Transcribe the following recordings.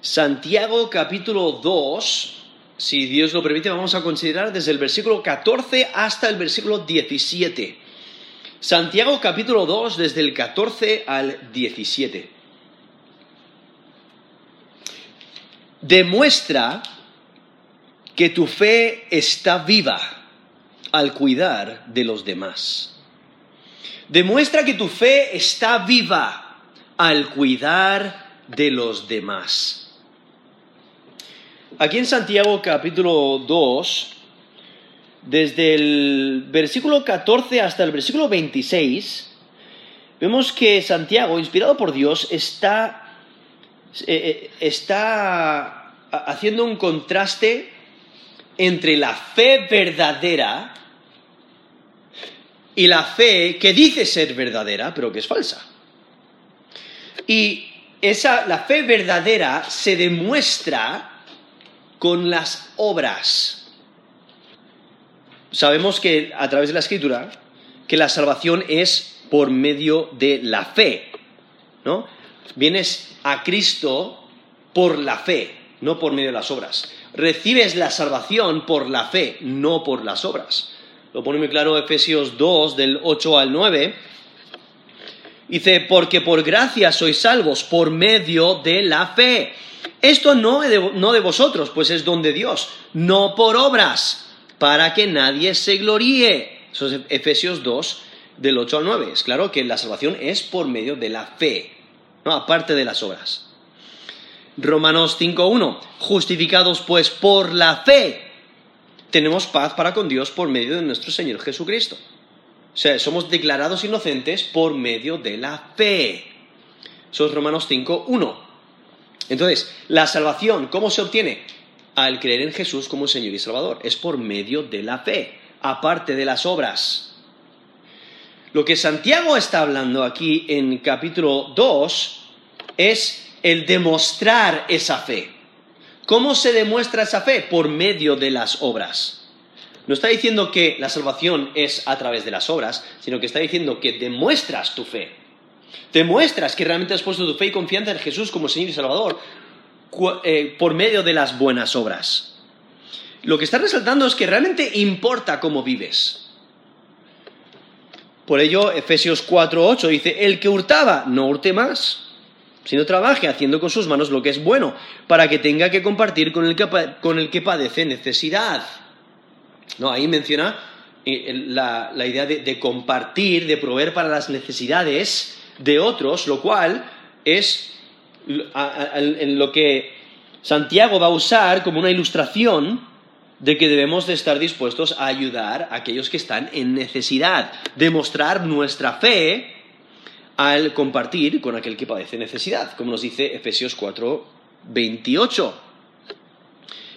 Santiago capítulo 2, si Dios lo permite, vamos a considerar desde el versículo 14 hasta el versículo 17. Santiago capítulo 2, desde el 14 al 17. Demuestra que tu fe está viva al cuidar de los demás. Demuestra que tu fe está viva al cuidar de los demás. Aquí en Santiago capítulo 2, desde el versículo 14 hasta el versículo 26, vemos que Santiago, inspirado por Dios, está, eh, eh, está haciendo un contraste entre la fe verdadera y la fe que dice ser verdadera, pero que es falsa. Y esa, la fe verdadera se demuestra con las obras. Sabemos que a través de la escritura que la salvación es por medio de la fe, ¿no? Vienes a Cristo por la fe, no por medio de las obras. Recibes la salvación por la fe, no por las obras. Lo pone muy claro Efesios 2 del 8 al 9. Dice, porque por gracia sois salvos por medio de la fe. Esto no de, no de vosotros, pues es don de Dios, no por obras, para que nadie se gloríe. Eso es Efesios 2, del 8 al 9. Es claro que la salvación es por medio de la fe, no aparte de las obras. Romanos 5.1, justificados pues por la fe, tenemos paz para con Dios por medio de nuestro Señor Jesucristo. Sea, somos declarados inocentes por medio de la fe. Eso es Romanos 5.1. Entonces, la salvación, ¿cómo se obtiene? Al creer en Jesús como Señor y Salvador. Es por medio de la fe, aparte de las obras. Lo que Santiago está hablando aquí en capítulo 2 es el demostrar esa fe. ¿Cómo se demuestra esa fe? Por medio de las obras. No está diciendo que la salvación es a través de las obras, sino que está diciendo que demuestras tu fe. Demuestras que realmente has puesto tu fe y confianza en Jesús como Señor y Salvador eh, por medio de las buenas obras. Lo que está resaltando es que realmente importa cómo vives. Por ello, Efesios 4:8 dice, el que hurtaba, no hurte más, sino trabaje haciendo con sus manos lo que es bueno, para que tenga que compartir con el que, padece necesidad. No, ahí menciona eh, la, idea de compartir, de proveer para las necesidades de otros, lo cual es lo que Santiago va a usar como una ilustración de que debemos de estar dispuestos a ayudar a aquellos que están en necesidad, demostrar nuestra fe al compartir con aquel que padece necesidad, como nos dice Efesios 4, 28.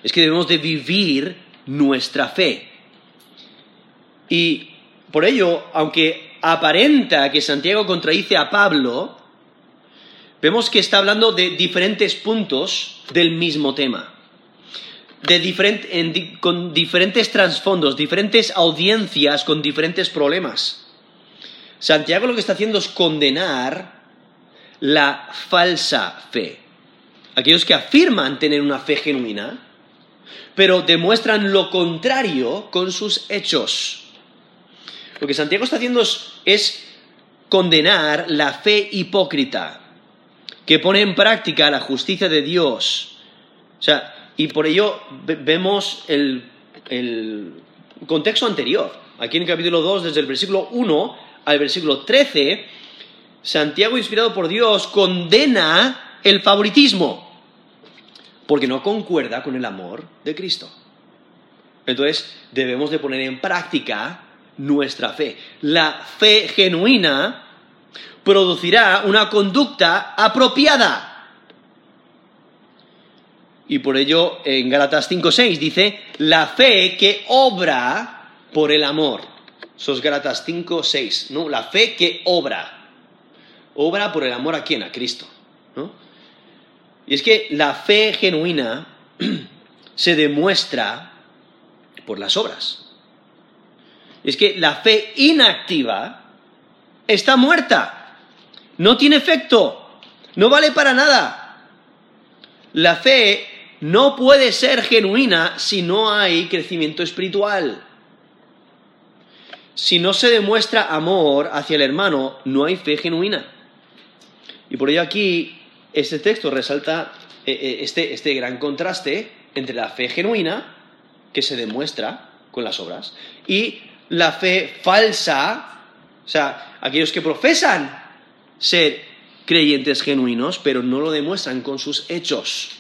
Es que debemos de vivir nuestra fe. Y por ello, aunque aparenta que Santiago contradice a Pablo, vemos que está hablando de diferentes puntos del mismo tema, con diferentes trasfondos, diferentes audiencias con diferentes problemas. Santiago lo que está haciendo es condenar la falsa fe. Aquellos que afirman tener una fe genuina, pero demuestran lo contrario con sus hechos. Lo que Santiago está haciendo es, condenar la fe hipócrita, que pone en práctica la justicia de Dios. O sea, y por ello vemos el, el contexto anterior. Aquí en el capítulo 2, desde el versículo 1 al versículo 13, Santiago, inspirado por Dios, condena el favoritismo, porque no concuerda con el amor de Cristo. Entonces, debemos de poner en práctica nuestra fe. La fe genuina producirá una conducta apropiada. Y por ello en Gálatas 5.6 dice, la fe que obra por el amor. Sos Gálatas 5.6, ¿no? La fe que obra. Obra por el amor a quién? A Cristo, ¿no? Y es que la fe genuina se demuestra por las obras es que la fe inactiva está muerta, no tiene efecto, no vale para nada. La fe no puede ser genuina si no hay crecimiento espiritual. Si no se demuestra amor hacia el hermano, no hay fe genuina. Y por ello aquí este texto resalta eh, eh, este, este gran contraste entre la fe genuina, que se demuestra con las obras, y la fe falsa, o sea, aquellos que profesan ser creyentes genuinos, pero no lo demuestran con sus hechos.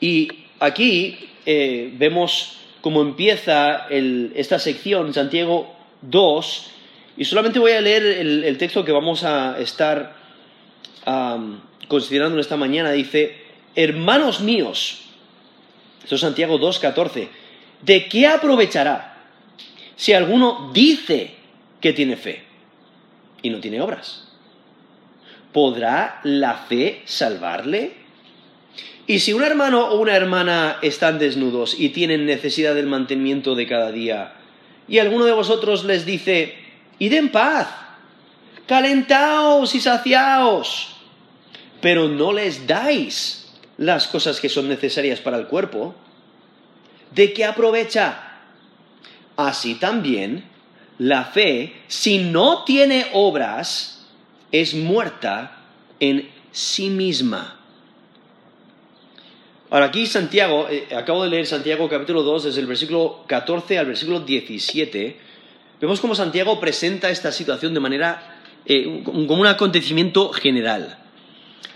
Y aquí eh, vemos cómo empieza esta sección, Santiago 2, y solamente voy a leer el, texto que vamos a estar considerando esta mañana. Dice, hermanos míos, esto es Santiago 2.14, ¿de qué aprovechará si alguno dice que tiene fe y no tiene obras? ¿Podrá la fe salvarle? Y si un hermano o una hermana están desnudos y tienen necesidad del mantenimiento de cada día, y alguno de vosotros les dice, id en paz, calentaos y saciaos, pero no les dais las cosas que son necesarias para el cuerpo, ¿de qué aprovecha? Así también, la fe, si no tiene obras, es muerta en sí misma. Ahora aquí Santiago, eh, acabo de leer Santiago capítulo 2 desde el versículo 14 al versículo 17, vemos cómo Santiago presenta esta situación de manera, eh, como un acontecimiento general.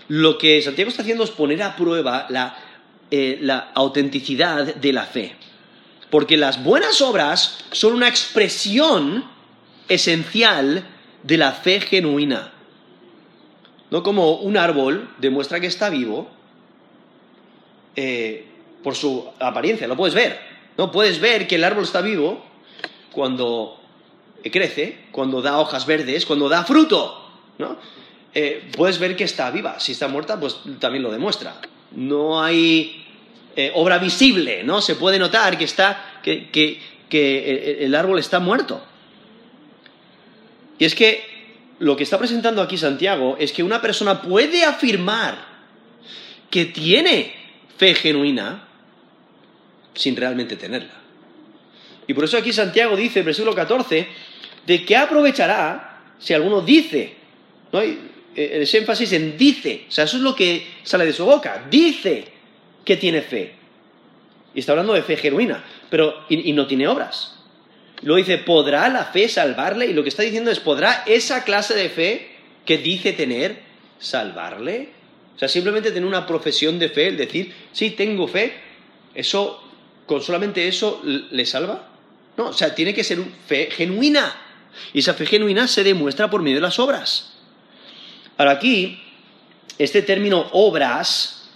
Lo que Santiago está haciendo es poner a prueba la, eh, la autenticidad de la fe. Porque las buenas obras son una expresión esencial de la fe genuina. No como un árbol demuestra que está vivo, eh, por su apariencia, lo puedes ver. ¿no? Puedes ver que el árbol está vivo cuando crece, cuando da hojas verdes, cuando da fruto. ¿no? Eh, puedes ver que está viva. Si está muerta, pues también lo demuestra. No hay eh, obra visible, ¿no? Se puede notar que, está, que, que el árbol está muerto. Y es que lo que está presentando aquí Santiago es que una persona puede afirmar que tiene fe genuina sin realmente tenerla. Y por eso aquí Santiago dice, versículo 14, de qué aprovechará si alguno dice, ¿no? Ese énfasis en dice, o sea, eso es lo que sale de su boca, dice que tiene fe. Y está hablando de fe genuina, pero y no tiene obras. Luego dice, ¿podrá la fe salvarle? Y lo que está diciendo es, ¿podrá esa clase de fe que dice tener salvarle? O sea, simplemente tener una profesión de fe, el decir, sí, tengo fe, eso, con solamente eso, ¿le salva? No, o sea, tiene que ser fe genuina. Y esa fe genuina se demuestra por medio de las obras. Ahora aquí, este término obras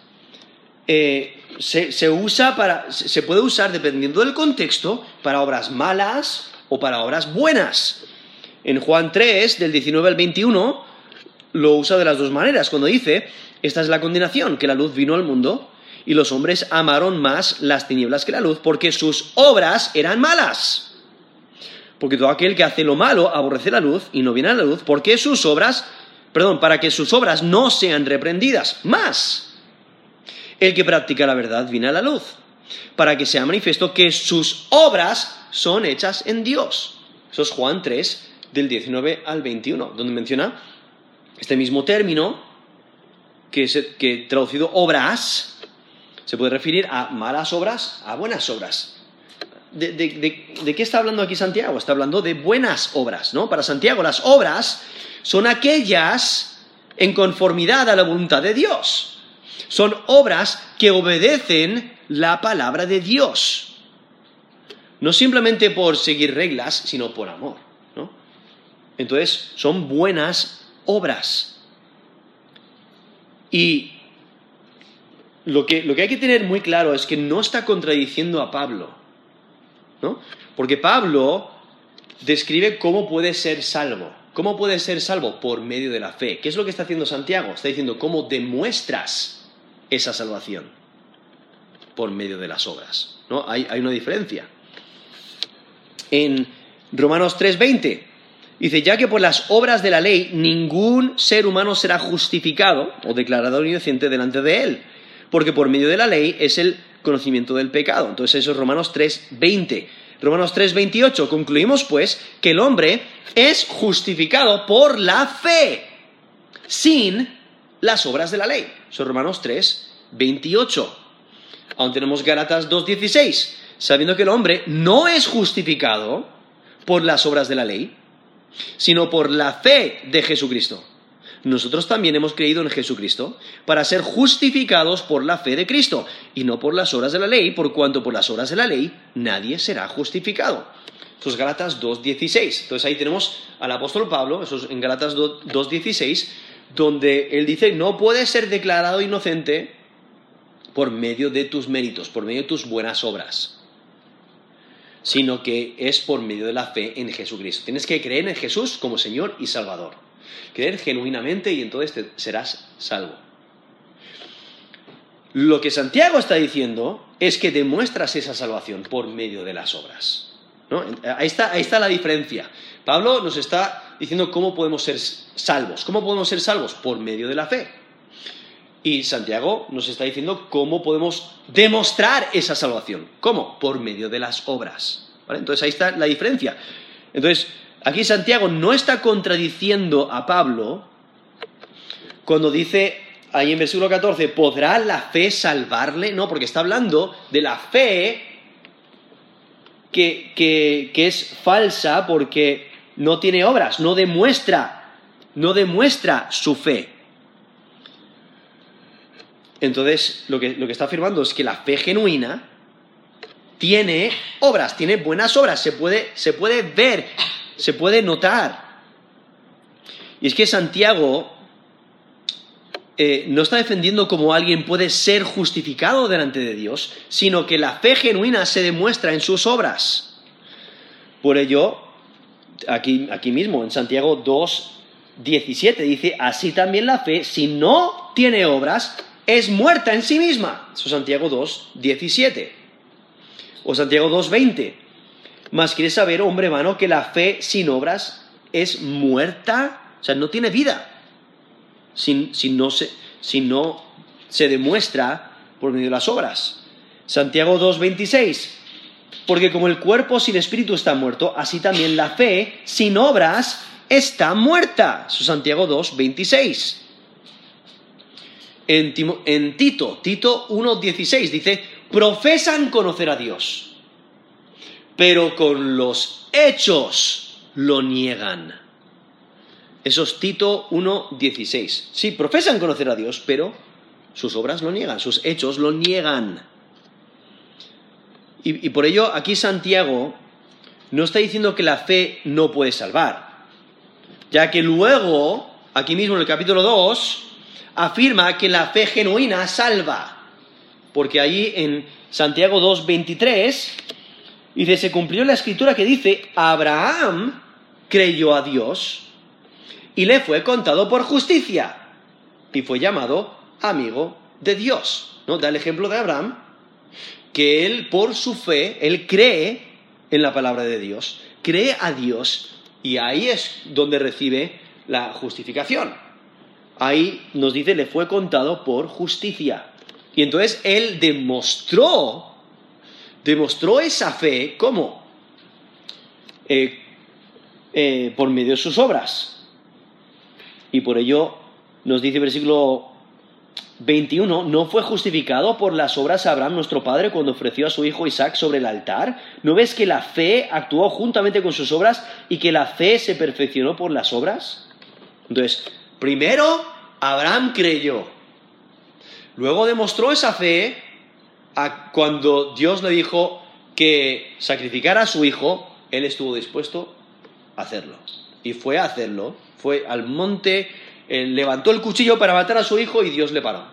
eh, se, usa para, se puede usar dependiendo del contexto para obras malas o para obras buenas. En Juan 3, del 19 al 21, lo usa de las dos maneras, cuando dice, esta es la condenación, que la luz vino al mundo y los hombres amaron más las tinieblas que la luz porque sus obras eran malas. Porque todo aquel que hace lo malo aborrece la luz y no viene a la luz porque sus obras, perdón, para que sus obras no sean reprendidas. Más, el que practica la verdad viene a la luz para que sea manifiesto que sus obras son hechas en Dios. Eso es Juan 3, del 19 al 21, donde menciona este mismo término que, traducido obras se puede referir a malas obras, a buenas obras. De, de, qué está hablando aquí Santiago? Está hablando de buenas obras, ¿no? Para Santiago las obras son aquellas en conformidad a la voluntad de Dios. Son obras que obedecen la palabra de Dios. No simplemente por seguir reglas, sino por amor, ¿no? Entonces, son buenas obras. Y lo que, hay que tener muy claro es que no está contradiciendo a Pablo, ¿no? Porque Pablo describe cómo puede ser salvo. ¿Cómo puede ser salvo? Por medio de la fe. ¿Qué es lo que está haciendo Santiago? Está diciendo cómo demuestras esa salvación por medio de las obras. ¿no? Hay, hay una diferencia. En Romanos 3:20 Dice, ya que por las obras de la ley ningún ser humano será justificado o declarado inocente delante de él, porque por medio de la ley es el conocimiento del pecado. Entonces eso es Romanos 3.20. Romanos 3.28. Concluimos pues que el hombre es justificado por la fe, sin las obras de la ley. Es Romanos 3.28. Aún tenemos Gálatas 2.16, sabiendo que el hombre no es justificado por las obras de la ley, sino por la fe de Jesucristo. Nosotros también hemos creído en Jesucristo para ser justificados por la fe de Cristo y no por las obras de la ley, por cuanto por las obras de la ley nadie será justificado. Eso es Gálatas 2.16. Entonces ahí tenemos al apóstol Pablo, eso es en Gálatas 2.16, donde él dice, no puedes ser declarado inocente por medio de tus méritos, por medio de tus buenas obras sino que es por medio de la fe en Jesucristo. Tienes que creer en Jesús como Señor y Salvador. Creer genuinamente y entonces serás salvo. Lo que Santiago está diciendo es que demuestras esa salvación por medio de las obras. Ahí, está, ahí está la diferencia. Pablo nos está diciendo cómo podemos ser salvos. ¿Cómo podemos ser salvos? Por medio de la fe. Y Santiago nos está diciendo cómo podemos demostrar esa salvación. ¿Cómo? Por medio de las obras. Entonces ahí está la diferencia. Entonces, aquí Santiago no está contradiciendo a Pablo cuando dice ahí en versículo 14, ¿podrá la fe salvarle? No, porque está hablando de la fe que, que es falsa porque no tiene obras, no demuestra, no demuestra su fe. Entonces, lo que, está afirmando es que la fe genuina tiene obras, tiene buenas obras, se puede, ver, se puede notar. Y es que Santiago eh, no está defendiendo cómo alguien puede ser justificado delante de Dios, sino que la fe genuina se demuestra en sus obras. Por ello, aquí, aquí mismo, en Santiago 2, 17, dice, así también la fe, si no tiene obras, es muerta en sí misma. Eso es Santiago 2, 17. O Santiago 2, 20. Mas quieres saber, hombre vano, que la fe sin obras es muerta, o sea, no tiene vida. Si, no, se, se demuestra por medio de las obras. Santiago 2, 26. Porque como el cuerpo sin espíritu está muerto, así también la fe sin obras está muerta. Eso es Santiago 2, 26 en, Tito, Tito 1.16, dice, profesan conocer a Dios, pero con los hechos lo niegan. Eso es Tito 1.16. Sí, profesan conocer a Dios, pero sus obras lo niegan, sus hechos lo niegan. Y, por ello aquí Santiago no está diciendo que la fe no puede salvar, ya que luego, aquí mismo en el capítulo 2, afirma que la fe genuina salva. Porque ahí en Santiago 2.23 dice, se cumplió la escritura que dice, Abraham creyó a Dios y le fue contado por justicia y fue llamado amigo de Dios. ¿no? Da el ejemplo de Abraham, que él por su fe, él cree en la palabra de Dios, cree a Dios y ahí es donde recibe la justificación ahí nos dice, le fue contado por justicia. Y entonces él demostró, demostró esa fe, ¿cómo? Eh, eh, por medio de sus obras. Y por ello nos dice el versículo 21, ¿no fue justificado por las obras Abraham, nuestro padre, cuando ofreció a su hijo Isaac sobre el altar? ¿No ves que la fe actuó juntamente con sus obras y que la fe se perfeccionó por las obras? Entonces, Primero, Abraham creyó. Luego demostró esa fe cuando Dios le dijo que sacrificara a su hijo, él estuvo dispuesto a hacerlo. Y fue a hacerlo, fue al monte, levantó el cuchillo para matar a su hijo y Dios le paró.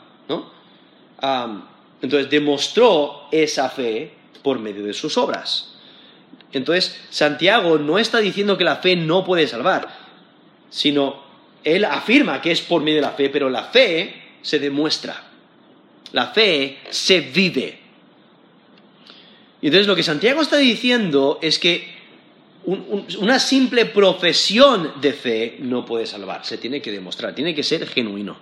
entonces demostró esa fe por medio de sus obras. Entonces Santiago no está diciendo que la fe no puede salvar, sino él afirma que es por medio de la fe, pero la fe se demuestra. La fe se vive. Y entonces lo que Santiago está diciendo es que una simple profesión de fe no puede salvar, se tiene que demostrar, tiene que ser genuino.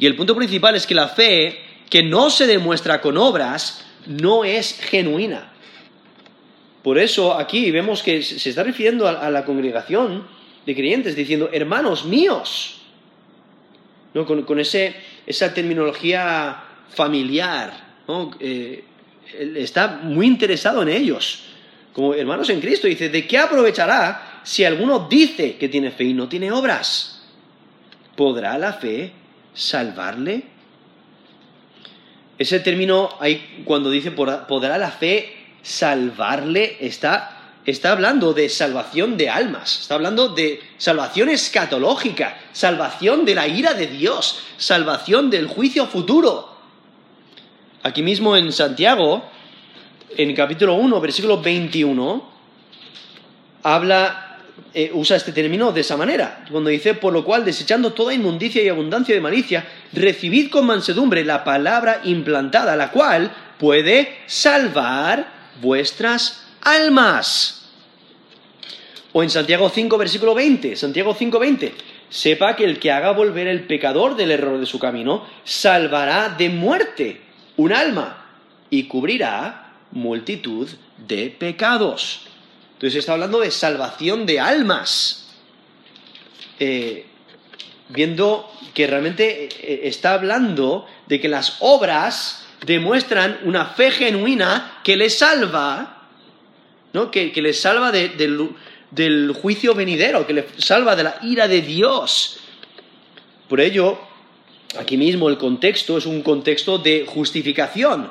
Y el punto principal es que la fe que no se demuestra con obras no es genuina. Por eso aquí vemos que se está refiriendo a, la congregación de creyentes diciendo, hermanos míos, ¿no? con, esa terminología familiar, eh, está muy interesado en ellos, como hermanos en Cristo, dice, ¿de qué aprovechará si alguno dice que tiene fe y no tiene obras? ¿Podrá la fe salvarle? Ese término, ahí, cuando dice podrá la fe salvarle, está, está hablando de salvación de almas, está hablando de salvación escatológica, salvación de la ira de Dios, salvación del juicio futuro. Aquí mismo en Santiago, en capítulo 1, versículo 21, habla eh, usa este término de esa manera, cuando dice, por lo cual, desechando toda inmundicia y abundancia de malicia, recibid con mansedumbre la palabra implantada, la cual puede salvar vuestras almas. O en Santiago 5, versículo 20, Santiago 5, 20, sepa que el que haga volver el pecador del error de su camino, salvará de muerte un alma y cubrirá multitud de pecados. Entonces está hablando de salvación de almas. Eh, viendo que realmente eh, está hablando de que las obras demuestran una fe genuina que les salva, ¿no? que, les salva del, juicio venidero, que les salva de la ira de Dios. Por ello, aquí mismo el contexto es un contexto de justificación,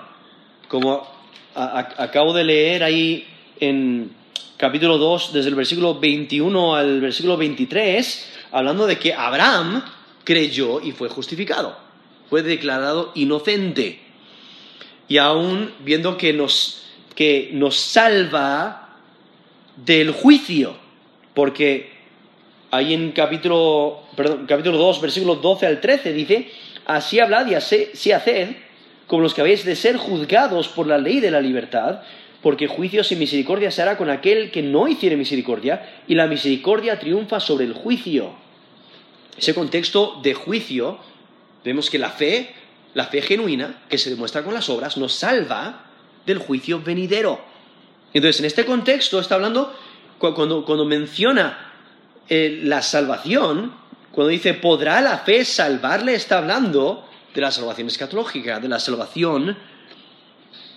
como acabo de leer ahí en capítulo 2, desde el versículo 21 al versículo 23, hablando de que Abraham creyó y fue justificado, fue declarado inocente. Y aún viendo que nos, que nos salva del juicio, porque ahí en capítulo, perdón, capítulo 2, versículos 12 al 13 dice, así hablad y así haced, como los que habéis de ser juzgados por la ley de la libertad, porque juicio sin misericordia se hará con aquel que no hiciere misericordia, y la misericordia triunfa sobre el juicio. Ese contexto de juicio, vemos que la fe, la fe genuina, que se demuestra con las obras, nos salva del juicio venidero. Entonces, en este contexto está hablando, cuando, menciona eh, la salvación, cuando dice, ¿podrá la fe salvarle? Está hablando de la salvación escatológica, de la salvación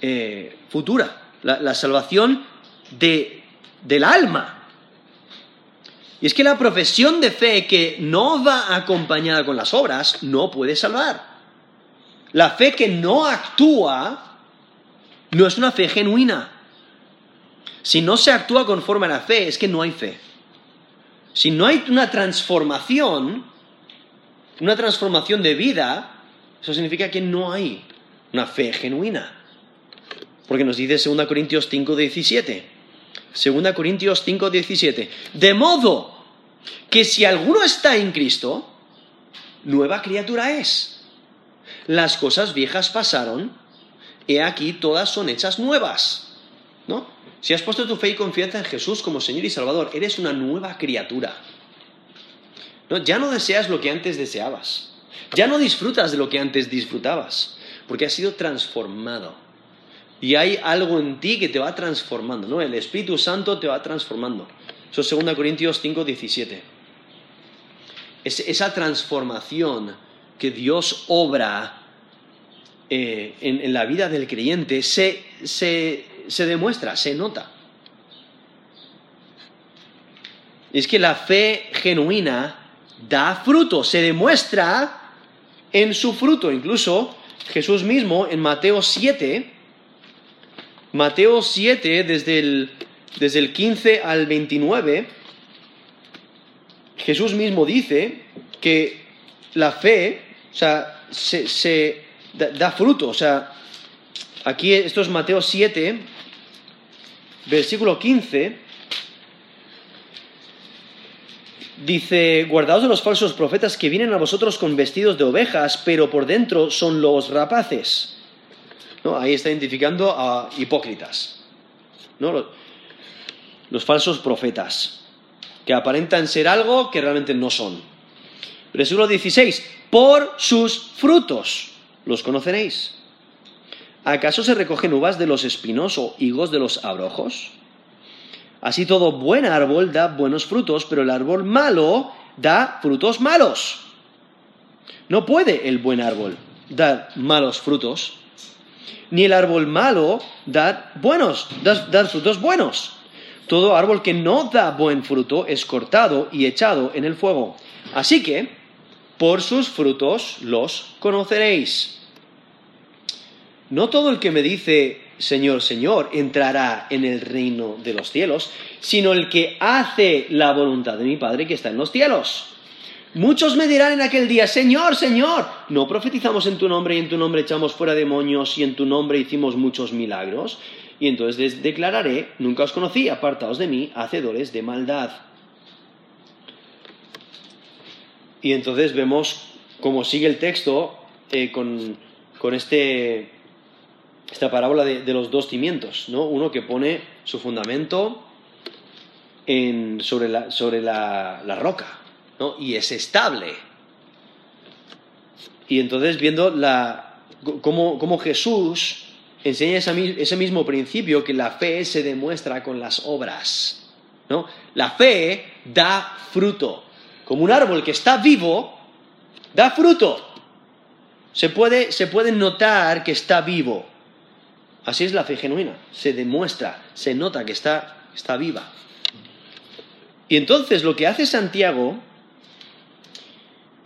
eh, futura la, salvación del alma. Y es que la profesión de fe que no va acompañada con las obras no puede salvar. La fe que no actúa no es una fe genuina. Si no se actúa conforme a la fe, es que no hay fe. Si no hay una transformación, una transformación de vida, eso significa que no hay una fe genuina. Porque nos dice 2 Corintios 5, 17. 2 Corintios 5, 17. De modo que si alguno está en Cristo, nueva criatura es. Las cosas viejas pasaron, he aquí todas son hechas nuevas. ¿No? Si has puesto tu fe y confianza en Jesús como Señor y Salvador, eres una nueva criatura. ¿No? Ya no deseas lo que antes deseabas. Ya no disfrutas de lo que antes disfrutabas, porque has sido transformado y hay algo en ti que te va transformando, ¿no? El Espíritu Santo te va transformando. Eso es 2 Corintios 5, 17. Es esa transformación que Dios obra eh, en, la vida del creyente se, se demuestra, se nota. Es que la fe genuina da fruto, se demuestra en su fruto. Incluso Jesús mismo en Mateo 7, Mateo 7, desde el, desde el 15 al 29, Jesús mismo dice que la fe, o sea, se, da, fruto. O sea, aquí esto es Mateo 7, versículo 15. Dice, guardaos de los falsos profetas que vienen a vosotros con vestidos de ovejas, pero por dentro son los rapaces. Ahí está identificando a hipócritas. los falsos profetas, que aparentan ser algo que realmente no son. Versículo 16, por sus frutos los conoceréis. ¿Acaso se recogen uvas de los espinos o higos de los abrojos? Así todo buen árbol da buenos frutos, pero el árbol malo da frutos malos. No puede el buen árbol dar malos frutos, ni el árbol malo dar buenos, dar, frutos buenos. Todo árbol que no da buen fruto es cortado y echado en el fuego. Así que, por sus frutos los conoceréis. No todo el que me dice, Señor, Señor, entrará en el reino de los cielos, sino el que hace la voluntad de mi Padre que está en los cielos. Muchos me dirán en aquel día, Señor, Señor, ¿no profetizamos en tu nombre y en tu nombre echamos fuera demonios y en tu nombre hicimos muchos milagros? Y entonces les declararé, nunca os conocí, apartaos de mí, hacedores de maldad. Y entonces vemos cómo sigue el texto eh, con, con este esta parábola de, los dos cimientos, ¿no? Uno que pone su fundamento sobre, la, roca, ¿no? Y es estable. Y entonces viendo la, cómo, Jesús enseña ese mismo principio que la fe se demuestra con las obras, ¿no? La fe da fruto. Como un árbol que está vivo, da fruto. Se puede, se puede notar que está vivo. Así es la fe genuina, se demuestra, se nota que está, está viva. Y entonces lo que hace Santiago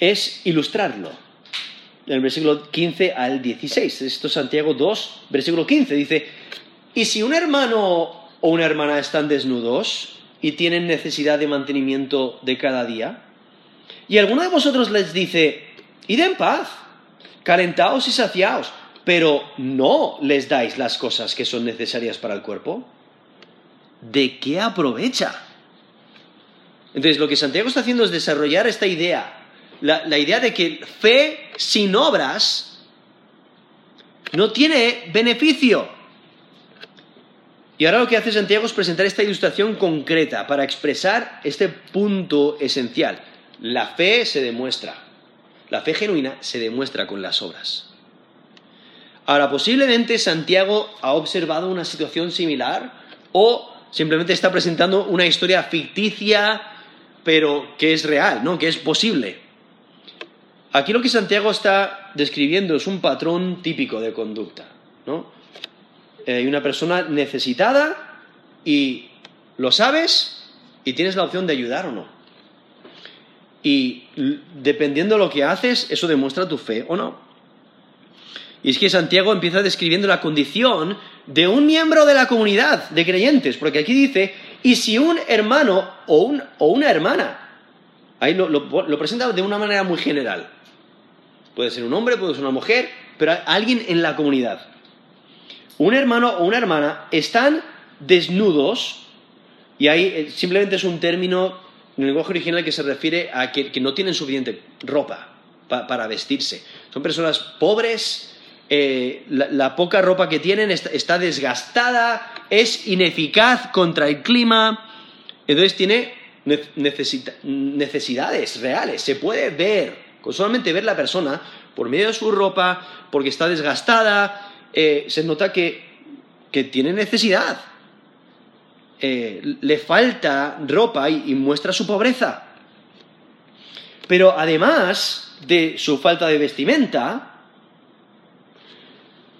es ilustrarlo. En el versículo 15 al 16, esto es Santiago 2, versículo 15, dice, y si un hermano o una hermana están desnudos y tienen necesidad de mantenimiento de cada día, y alguno de vosotros les dice, id en paz, calentaos y saciaos, pero no les dais las cosas que son necesarias para el cuerpo, ¿de qué aprovecha? Entonces, lo que Santiago está haciendo es desarrollar esta idea, la, idea de que fe sin obras no tiene beneficio. Y ahora lo que hace Santiago es presentar esta ilustración concreta para expresar este punto esencial. La fe se demuestra, la fe genuina se demuestra con las obras. Ahora, posiblemente Santiago ha observado una situación similar o simplemente está presentando una historia ficticia, pero que es real, ¿no? Que es posible. Aquí lo que Santiago está describiendo es un patrón típico de conducta, ¿no? Eh, hay una persona necesitada y lo sabes y tienes la opción de ayudar o no. Y dependiendo de lo que haces, eso demuestra tu fe o no. Y es que Santiago empieza describiendo la condición de un miembro de la comunidad de creyentes, porque aquí dice, y si un hermano o, una hermana, ahí lo, lo, presenta de una manera muy general, puede ser un hombre, puede ser una mujer, pero alguien en la comunidad. Un hermano o una hermana están desnudos, y ahí eh, simplemente es un término en el lenguaje original que se refiere a que, no tienen suficiente ropa para vestirse. Son personas pobres, eh, la, poca ropa que tienen está, desgastada, es ineficaz contra el clima, entonces tiene necesidades reales, se puede ver, con solamente ver la persona, por medio de su ropa, porque está desgastada, eh, se nota que, tiene necesidad. Eh, le falta ropa y muestra su pobreza. Pero además de su falta de vestimenta,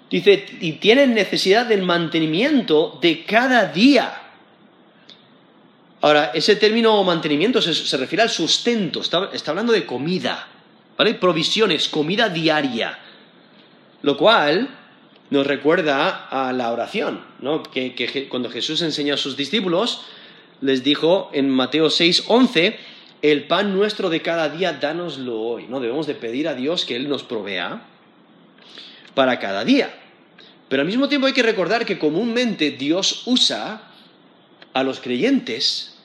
Dice, y tienen necesidad del mantenimiento de cada día. Ahora, ese término mantenimiento se, refiere al sustento, está, hablando de comida, ¿vale? Provisiones, comida diaria. Lo cual nos recuerda a la oración, ¿no? Que, cuando Jesús enseñó a sus discípulos, les dijo en Mateo 6, 11, el pan nuestro de cada día, dánoslo hoy, ¿no? Debemos de pedir a Dios que Él nos provea para cada día. Pero al mismo tiempo hay que recordar que comúnmente Dios usa a los creyentes,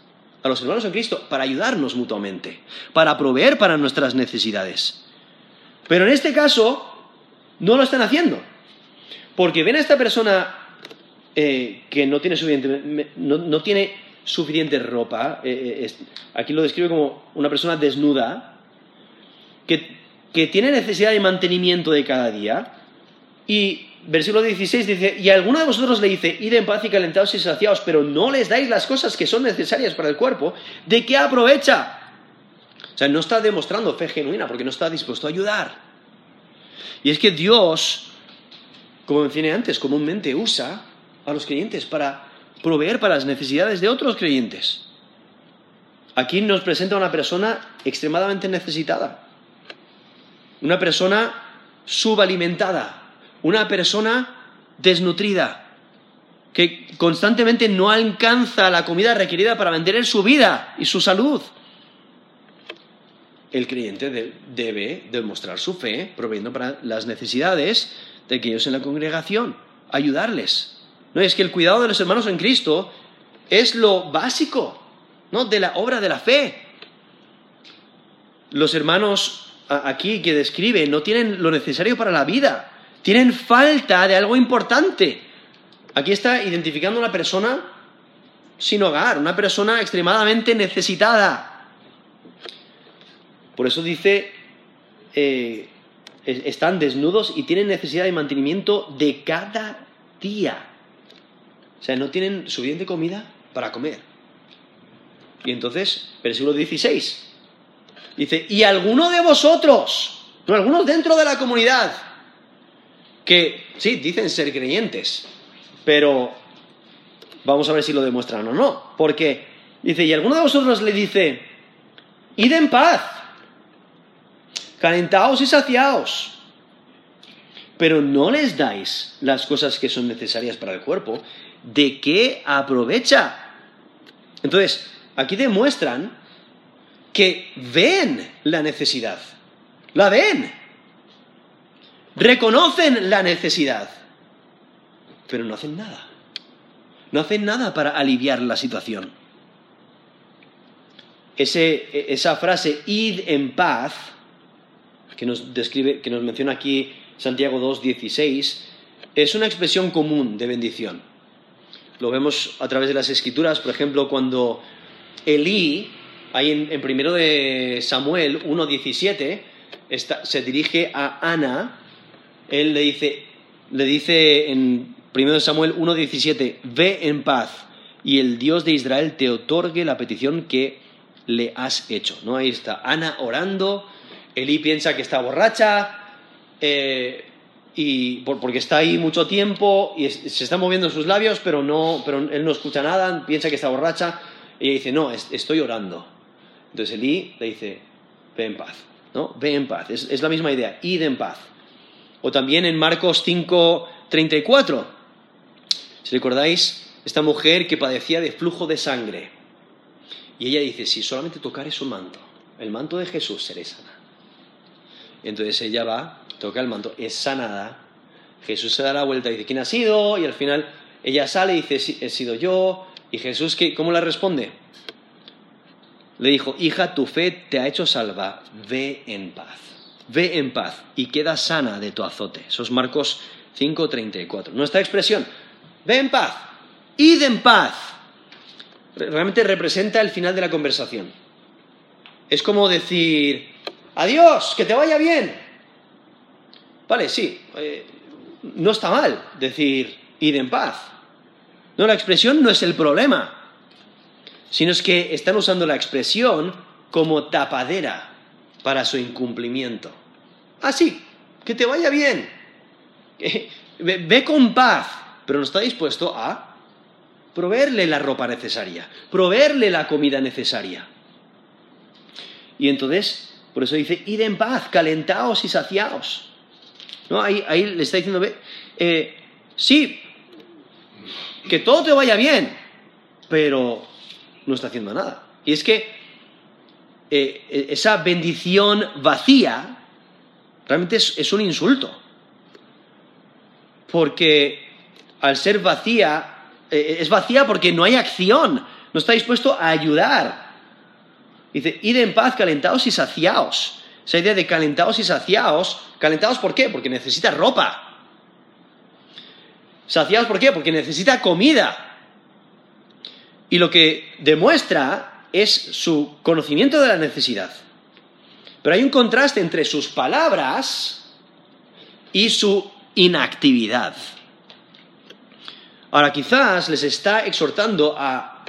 a los hermanos en Cristo, para ayudarnos mutuamente, para proveer para nuestras necesidades. Pero en este caso no lo están haciendo, porque ven a esta persona eh, que no tiene, no, tiene suficiente ropa, eh, eh, aquí lo describe como una persona desnuda, que tiene necesidad de mantenimiento de cada día, y versículo 16 dice, y alguno de vosotros le dice, id en paz y calentaos y saciaos, pero no les dais las cosas que son necesarias para el cuerpo, ¿de qué aprovecha? O sea, no está demostrando fe genuina porque no está dispuesto a ayudar. Y es que Dios, como mencioné antes, comúnmente usa a los creyentes para proveer para las necesidades de otros creyentes. Aquí nos presenta una persona extremadamente necesitada, una persona subalimentada, una persona desnutrida, que constantemente no alcanza la comida requerida para mantener su vida y su salud. El creyente de- debe demostrar su fe proveyendo para las necesidades de aquellos en la congregación, ayudarles. No es que el cuidado de los hermanos en Cristo es lo básico, ¿no? De la obra de la fe. Los hermanos aquí que describe no tienen lo necesario para la vida, tienen falta de algo importante. Aquí está identificando una persona sin hogar, una persona extremadamente necesitada. Por eso dice, eh, es- están desnudos y tienen necesidad de mantenimiento de cada día. O sea, no tienen suficiente comida para comer. Y entonces, versículo 16, dice, y alguno de vosotros, no, algunos dentro de la comunidad, que sí, dicen ser creyentes, pero vamos a ver si lo demuestran o no. Porque dice, y alguno de vosotros le dice, id en paz, calentaos y saciaos, pero no les dais las cosas que son necesarias para el cuerpo, ¿de qué aprovecha? Entonces, aquí demuestran que ven la necesidad, la ven, reconocen la necesidad, pero no hacen nada. No hacen nada para aliviar la situación. Ese- esa frase, id en paz, que nos describe, que nos menciona aquí Santiago 2.16, es una expresión común de bendición. Lo vemos a través de las escrituras, por ejemplo, cuando Elí, ahí en, en primero de Samuel 1.17, está- se dirige a Ana, él le dice, le dice en primero de Samuel 1.17, ve en paz y el Dios de Israel te otorgue la petición que le has hecho. ¿no? Ahí está Ana orando, Elí piensa que está borracha, eh, y por- porque está ahí mucho tiempo y se están moviendo sus labios, pero, no, pero él no escucha nada, piensa que está borracha, y ella dice, no, es- estoy orando. Entonces Elí le dice, ve en paz, ¿no? Ve en paz, es la misma idea, id en paz. O también en Marcos 5, 34, si recordáis, esta mujer que padecía de flujo de sangre, y ella dice, si solamente tocar su manto, el manto de Jesús, seré sana. Entonces ella va, toca el manto, es sanada. Jesús se da la vuelta y dice, ¿quién ha sido? Y al final ella sale y dice, "Sí, he sido yo. Y Jesús, ¿qué, ¿cómo le responde? Le dijo, hija, tu fe te ha hecho salva, ve en paz. Ve en paz y queda sana de tu azote. Eso es Marcos 5:34. Nuestra expresión, ve en paz, id en paz, re- realmente representa el final de la conversación. Es como decir, adiós, que te vaya bien. Vale, sí, eh, no está mal decir id en paz. No, la expresión no es el problema, sino es que están usando la expresión como tapadera para su incumplimiento. Ah, sí, que te vaya bien. Ve, ve con paz, pero no está dispuesto a proveerle la ropa necesaria, proveerle la comida necesaria. Y entonces, por eso dice, id en paz, calentaos y saciaos. ¿No? Ahí, ahí le está diciendo, ve, eh, sí, que todo te vaya bien, pero no está haciendo nada. Y es que eh, esa bendición vacía realmente es, un insulto. Porque al ser vacía, eh, es vacía porque no hay acción, no está dispuesto a ayudar. Dice, id en paz, calentaos y saciaos. Esa idea de calentaos y saciaos, calentaos ¿por qué? Porque necesita ropa. Saciados, ¿por qué? Porque necesita comida. y lo que demuestra es su conocimiento de la necesidad. Pero hay un contraste entre sus palabras y su inactividad. Ahora quizás les está exhortando a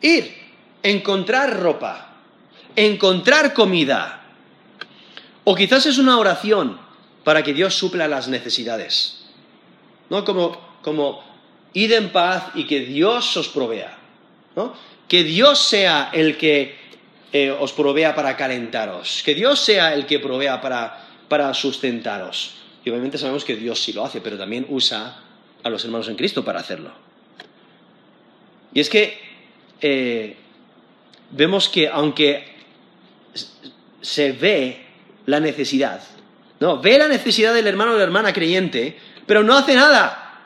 ir, encontrar ropa, encontrar comida. O quizás es una oración para que Dios supla las necesidades. ¿No? Como, como id en paz y que Dios os provea. ¿no? Que Dios sea el que eh, os provea para calentaros. Que Dios sea el que provea para, para sustentaros. Y obviamente sabemos que Dios sí lo hace, pero también usa a los hermanos en Cristo para hacerlo. Y es que eh, vemos que aunque se ve la necesidad, no, ve la necesidad del hermano o la hermana creyente, pero no hace nada,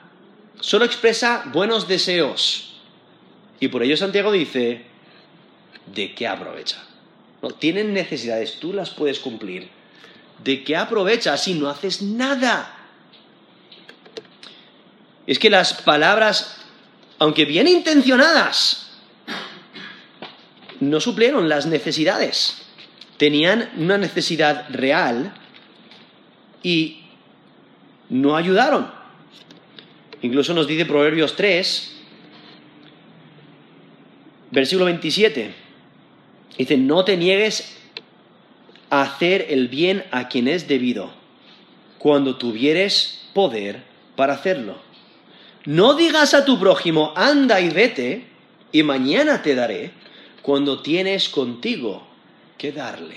solo expresa buenos deseos. Y por ello Santiago dice, ¿de qué aprovecha? No, tienen necesidades, tú las puedes cumplir. ¿De qué aprovecha si no haces nada? Es que las palabras, aunque bien intencionadas, no suplieron las necesidades. Tenían una necesidad real y no ayudaron. Incluso nos dice Proverbios 3, versículo 27. Dice, no te niegues a hacer el bien a quien es debido, cuando tuvieres poder para hacerlo. No digas a tu prójimo, anda y vete, y mañana te daré, cuando tienes contigo que darle.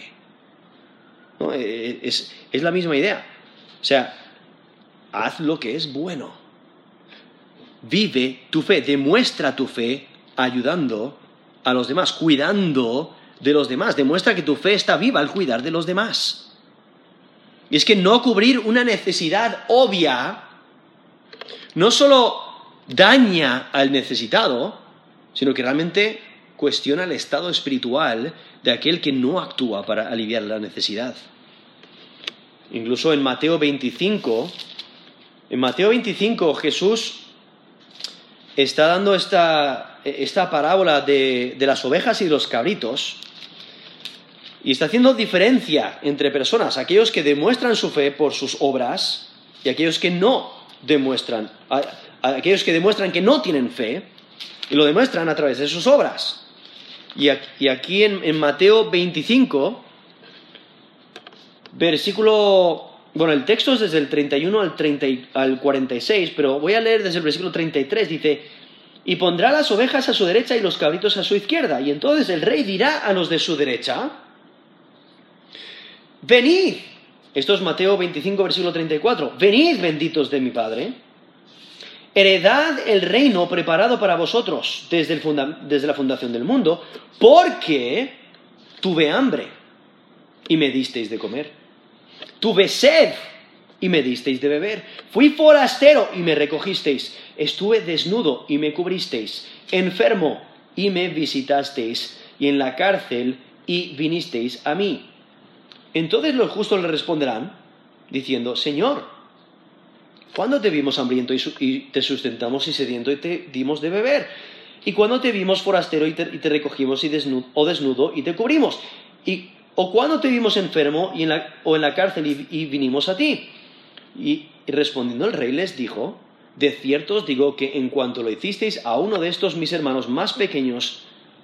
Eh, eh, es, es la misma idea. O sea, haz lo que es bueno. Vive tu fe, demuestra tu fe ayudando a los demás, cuidando de los demás. Demuestra que tu fe está viva al cuidar de los demás. Y es que no cubrir una necesidad obvia no solo daña al necesitado, sino que realmente cuestiona el estado espiritual de aquel que no actúa para aliviar la necesidad. Incluso en Mateo 25, en Mateo 25 Jesús está dando esta, parábola de, las ovejas y los cabritos y está haciendo diferencia entre personas, aquellos que demuestran su fe por sus obras y aquellos que no demuestran, aquellos que demuestran que no tienen fe y lo demuestran a través de sus obras. Y aquí en, Mateo 25, versículo, bueno, el texto es desde el 31 al, 30, al 46, pero voy a leer desde el versículo 33, dice, y pondrá las ovejas a su derecha y los cabritos a su izquierda, y entonces el rey dirá a los de su derecha, venid, esto es Mateo 25, versículo 34, venid benditos de mi Padre, heredad el reino preparado para vosotros desde, desde la fundación del mundo, porque tuve hambre y me disteis de comer. Tuve sed y me disteis de beber. Fui forastero y me recogisteis. Estuve desnudo y me cubristeis. Enfermo y me visitasteis. Y en la cárcel y vinisteis a mí. Entonces los justos le responderán, diciendo, Señor, ¿Cuándo te vimos hambriento y te sustentamos y sediento y te dimos de beber? ¿Y cuándo te vimos forastero y te, recogimos y desnudo, o desnudo y te cubrimos? ¿Y, ¿O cuándo te vimos enfermo y en la, o en la cárcel y, vinimos a ti? Y, respondiendo el rey les dijo, de cierto os digo que en cuanto lo hicisteis a uno de estos mis hermanos más pequeños,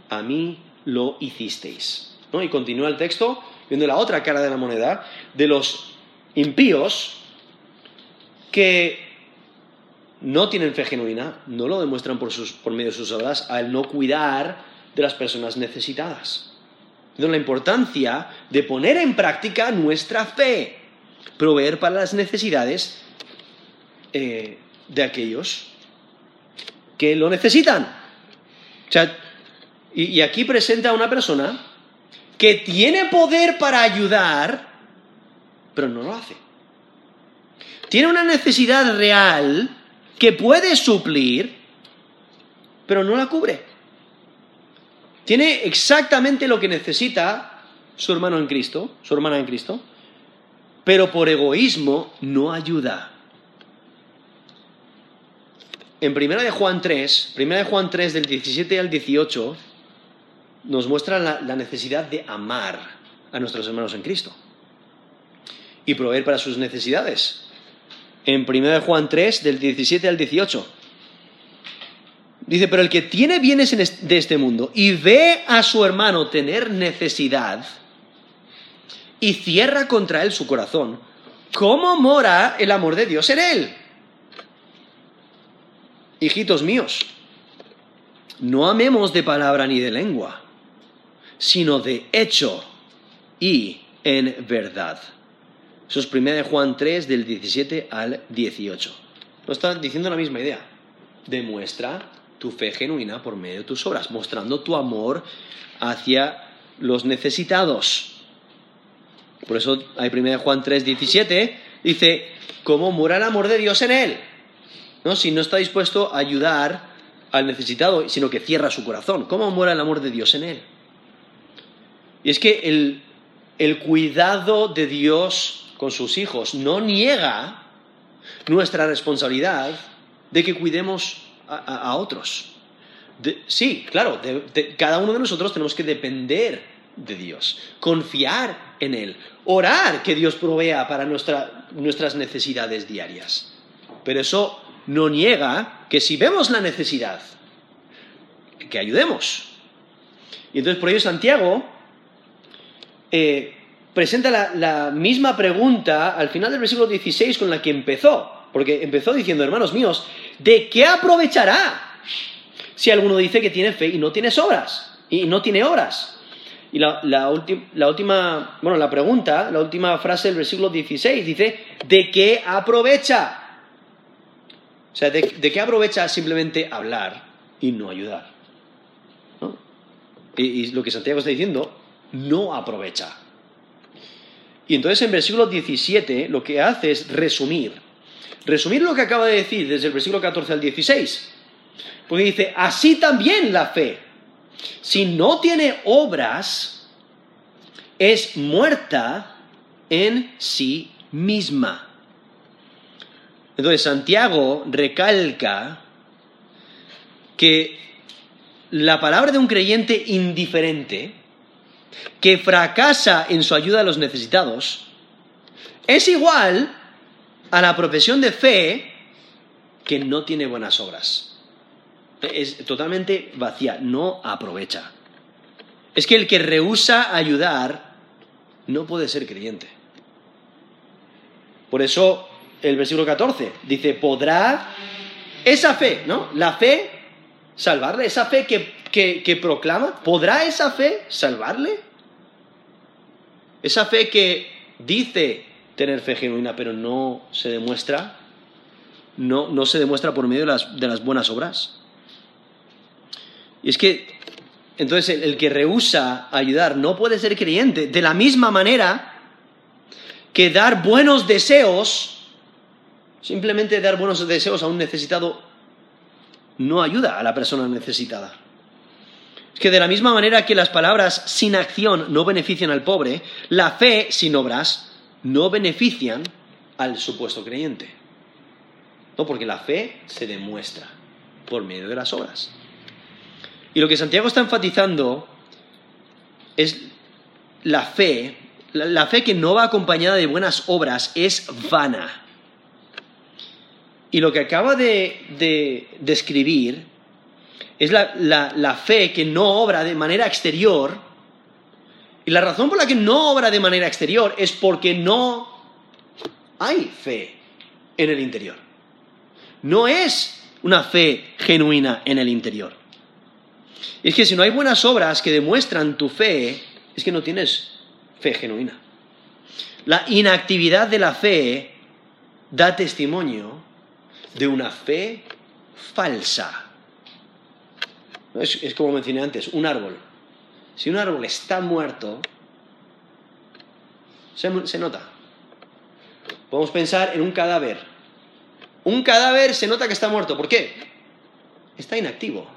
a mí lo hicisteis. ¿No? Y continúa el texto viendo la otra cara de la moneda de los impíos que no tienen fe genuina, no lo demuestran por, medio de sus obras al no cuidar de las personas necesitadas. Entonces, la importancia de poner en práctica nuestra fe, proveer para las necesidades eh, de aquellos que lo necesitan. y aquí presenta a una persona que tiene poder para ayudar, pero no lo hace tiene una necesidad real que puede suplir, pero no la cubre. Tiene exactamente lo que necesita su hermano en Cristo, su hermana en Cristo, pero por egoísmo no ayuda. en 1 de Juan 3, 1 de Juan 3 del 17 al 18, nos muestra la, la necesidad de amar a nuestros hermanos en Cristo y proveer para sus necesidades. En 1 de Juan 3 del 17 al 18. Dice, pero el que tiene bienes de este mundo y ve a su hermano tener necesidad y cierra contra él su corazón, ¿cómo mora el amor de Dios en él? Hijitos míos, no amemos de palabra ni de lengua, sino de hecho y en verdad. Eso es 1 de Juan 3 del 17 al 18. Nos está diciendo la misma idea. Demuestra tu fe genuina por medio de tus obras, mostrando tu amor hacia los necesitados. Por eso hay 1 de Juan 3, 17, dice, ¿cómo mora el amor de Dios en él? ¿No? Si no está dispuesto a ayudar al necesitado, sino que cierra su corazón. ¿Cómo mora el amor de Dios en él? Y es que el, el cuidado de Dios con sus hijos no niega nuestra responsabilidad de que cuidemos a, otros. Sí, claro, cada uno de nosotros tenemos que depender de Dios, confiar en Él, orar que Dios provea para nuestra- nuestras necesidades diarias. Pero eso no niega que si vemos la necesidad, que ayudemos. Y entonces por ello Santiago eh, presenta la, la misma pregunta al final del versículo 16 con la que empezó. Porque empezó diciendo, hermanos míos, ¿de qué aprovechará si alguno dice que tiene fe y no tiene obras? Y no tiene obras. Y la, la última, bueno, la pregunta, la última frase del versículo 16 dice, ¿de qué aprovecha? O sea, ¿de, qué aprovecha simplemente hablar y no ayudar? Y, y lo que Santiago está diciendo, no aprovecha. Y entonces en versículo 17 lo que hace es resumir. Resumir lo que acaba de decir desde el versículo 14 al 16. Porque dice, así también la fe, si no tiene obras, es muerta en sí misma. Entonces Santiago recalca que la palabra de un creyente indiferente, que fracasa en su ayuda a los necesitados, es igual a la profesión de fe que no tiene buenas obras. Es totalmente vacía, no aprovecha. Es que el que rehúsa ayudar no puede ser creyente. Por eso el versículo 14 dice, podrá esa fe, ¿no? La fe salvarle, esa fe que, que, que proclama, ¿podrá esa fe salvarle? Esa fe que dice tener fe genuina, pero no se demuestra, no, no se demuestra por medio de las, de las buenas obras. Y es que, entonces, el, que rehúsa ayudar no puede ser creyente. De la misma manera que dar buenos deseos, simplemente dar buenos deseos a un necesitado, no ayuda a la persona necesitada. Es que de la misma manera que las palabras sin acción no benefician al pobre, la fe sin obras no benefician al supuesto creyente. No, porque la fe se demuestra por medio de las obras. Y lo que Santiago está enfatizando es la fe, la, fe que no va acompañada de buenas obras es vana. Y lo que acaba de, de describir es la fe que no obra de manera exterior. Y la razón por la que no obra de manera exterior es porque no hay fe en el interior. No es una fe genuina en el interior. Es que si no hay buenas obras que demuestran tu fe, es que no tienes fe genuina. La inactividad de la fe da testimonio de una fe falsa. Es, como mencioné antes, un árbol. Si un árbol está muerto, se, nota. Podemos pensar en un cadáver. Un cadáver se nota que está muerto. ¿Por qué? Está inactivo.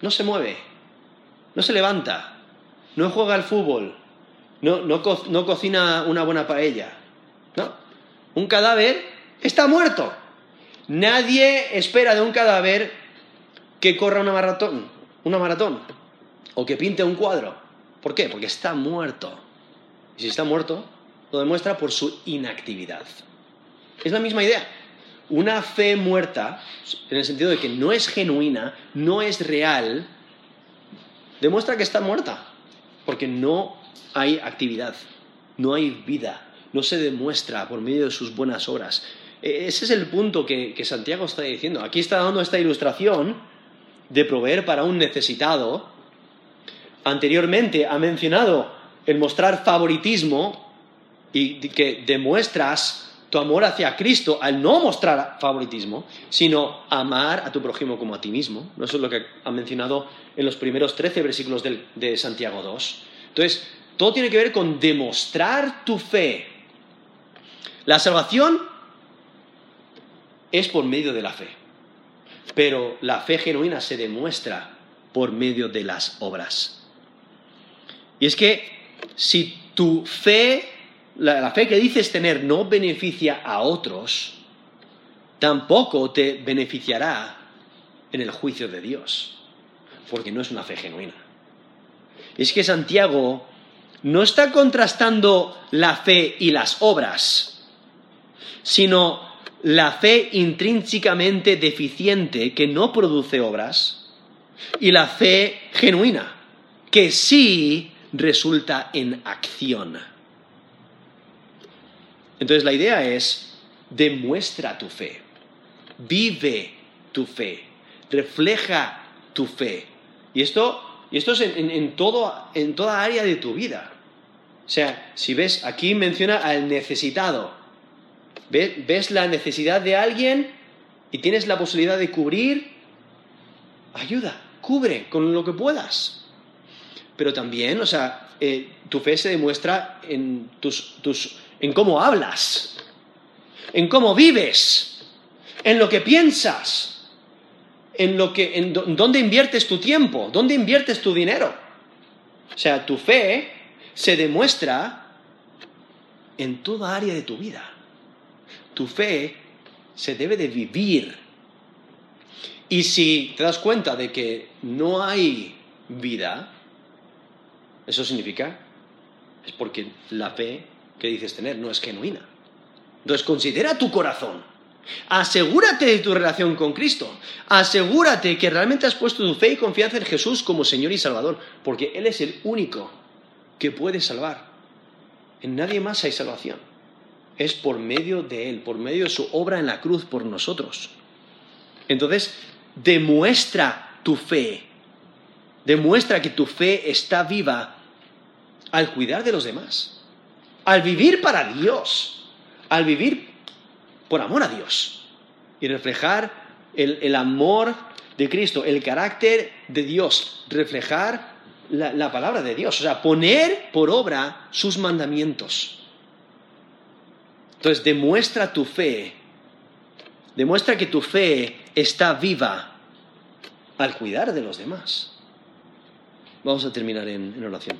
No se mueve. No se levanta. No juega al fútbol. No, no, no cocina una buena paella. No. Un cadáver está muerto. Nadie espera de un cadáver que corra una maratón, una maratón o que pinte un cuadro. ¿Por qué? Porque está muerto. Y si está muerto, lo demuestra por su inactividad. Es la misma idea. Una fe muerta, en el sentido de que no es genuina, no es real, demuestra que está muerta, porque no hay actividad, no hay vida, no se demuestra por medio de sus buenas obras. E, ese es el punto que, que Santiago está diciendo. Aquí está dando esta ilustración de proveer para un necesitado. Anteriormente ha mencionado el mostrar favoritismo y que demuestras tu amor hacia Cristo al no mostrar favoritismo, sino amar a tu prójimo como a ti mismo. Eso es lo que ha mencionado en los primeros 13 versículos de Santiago 2. Entonces, todo tiene que ver con demostrar tu fe. La salvación es por medio de la fe, pero la fe genuina se demuestra por medio de las obras. Y es que si tu fe la, fe que dices tener no beneficia a otros, tampoco te beneficiará en el juicio de Dios, porque no es una fe genuina. Es que Santiago no está contrastando la fe y las obras, sino la fe intrínsecamente deficiente que no produce obras y la fe genuina que sí resulta en acción. Entonces la idea es, demuestra tu fe, vive tu fe, refleja tu fe. Y esto, y esto es en, todo, en toda área de tu vida. O sea, si ves, aquí menciona al necesitado. ¿Ves, ves la necesidad de alguien y tienes la posibilidad de cubrir, ayuda, cubre con lo que puedas. Pero también, o sea, eh, tu fe se demuestra en tus, tus en cómo hablas, en cómo vives, en lo que piensas, en lo que, en dónde inviertes tu tiempo, dónde inviertes tu dinero. O sea, tu fe se demuestra en toda área de tu vida. Tu fe se debe de vivir. Y si te das cuenta de que no hay vida, eso significa, es porque la fe que dices tener no es genuina. Entonces considera tu corazón. Asegúrate de tu relación con Cristo. Asegúrate que realmente has puesto tu fe y confianza en Jesús como Señor y Salvador, porque Él es el único que puede salvar. En nadie más hay salvación. Es por medio de Él, por medio de su obra en la cruz por nosotros. Entonces, demuestra tu fe. Demuestra que tu fe está viva al cuidar de los demás al vivir para Dios, al vivir por amor a Dios y reflejar el, amor de Cristo, el carácter de Dios, reflejar la, la, palabra de Dios, o sea, poner por obra sus mandamientos. Entonces, demuestra tu fe, demuestra que tu fe está viva al cuidar de los demás. Vamos a terminar en oración.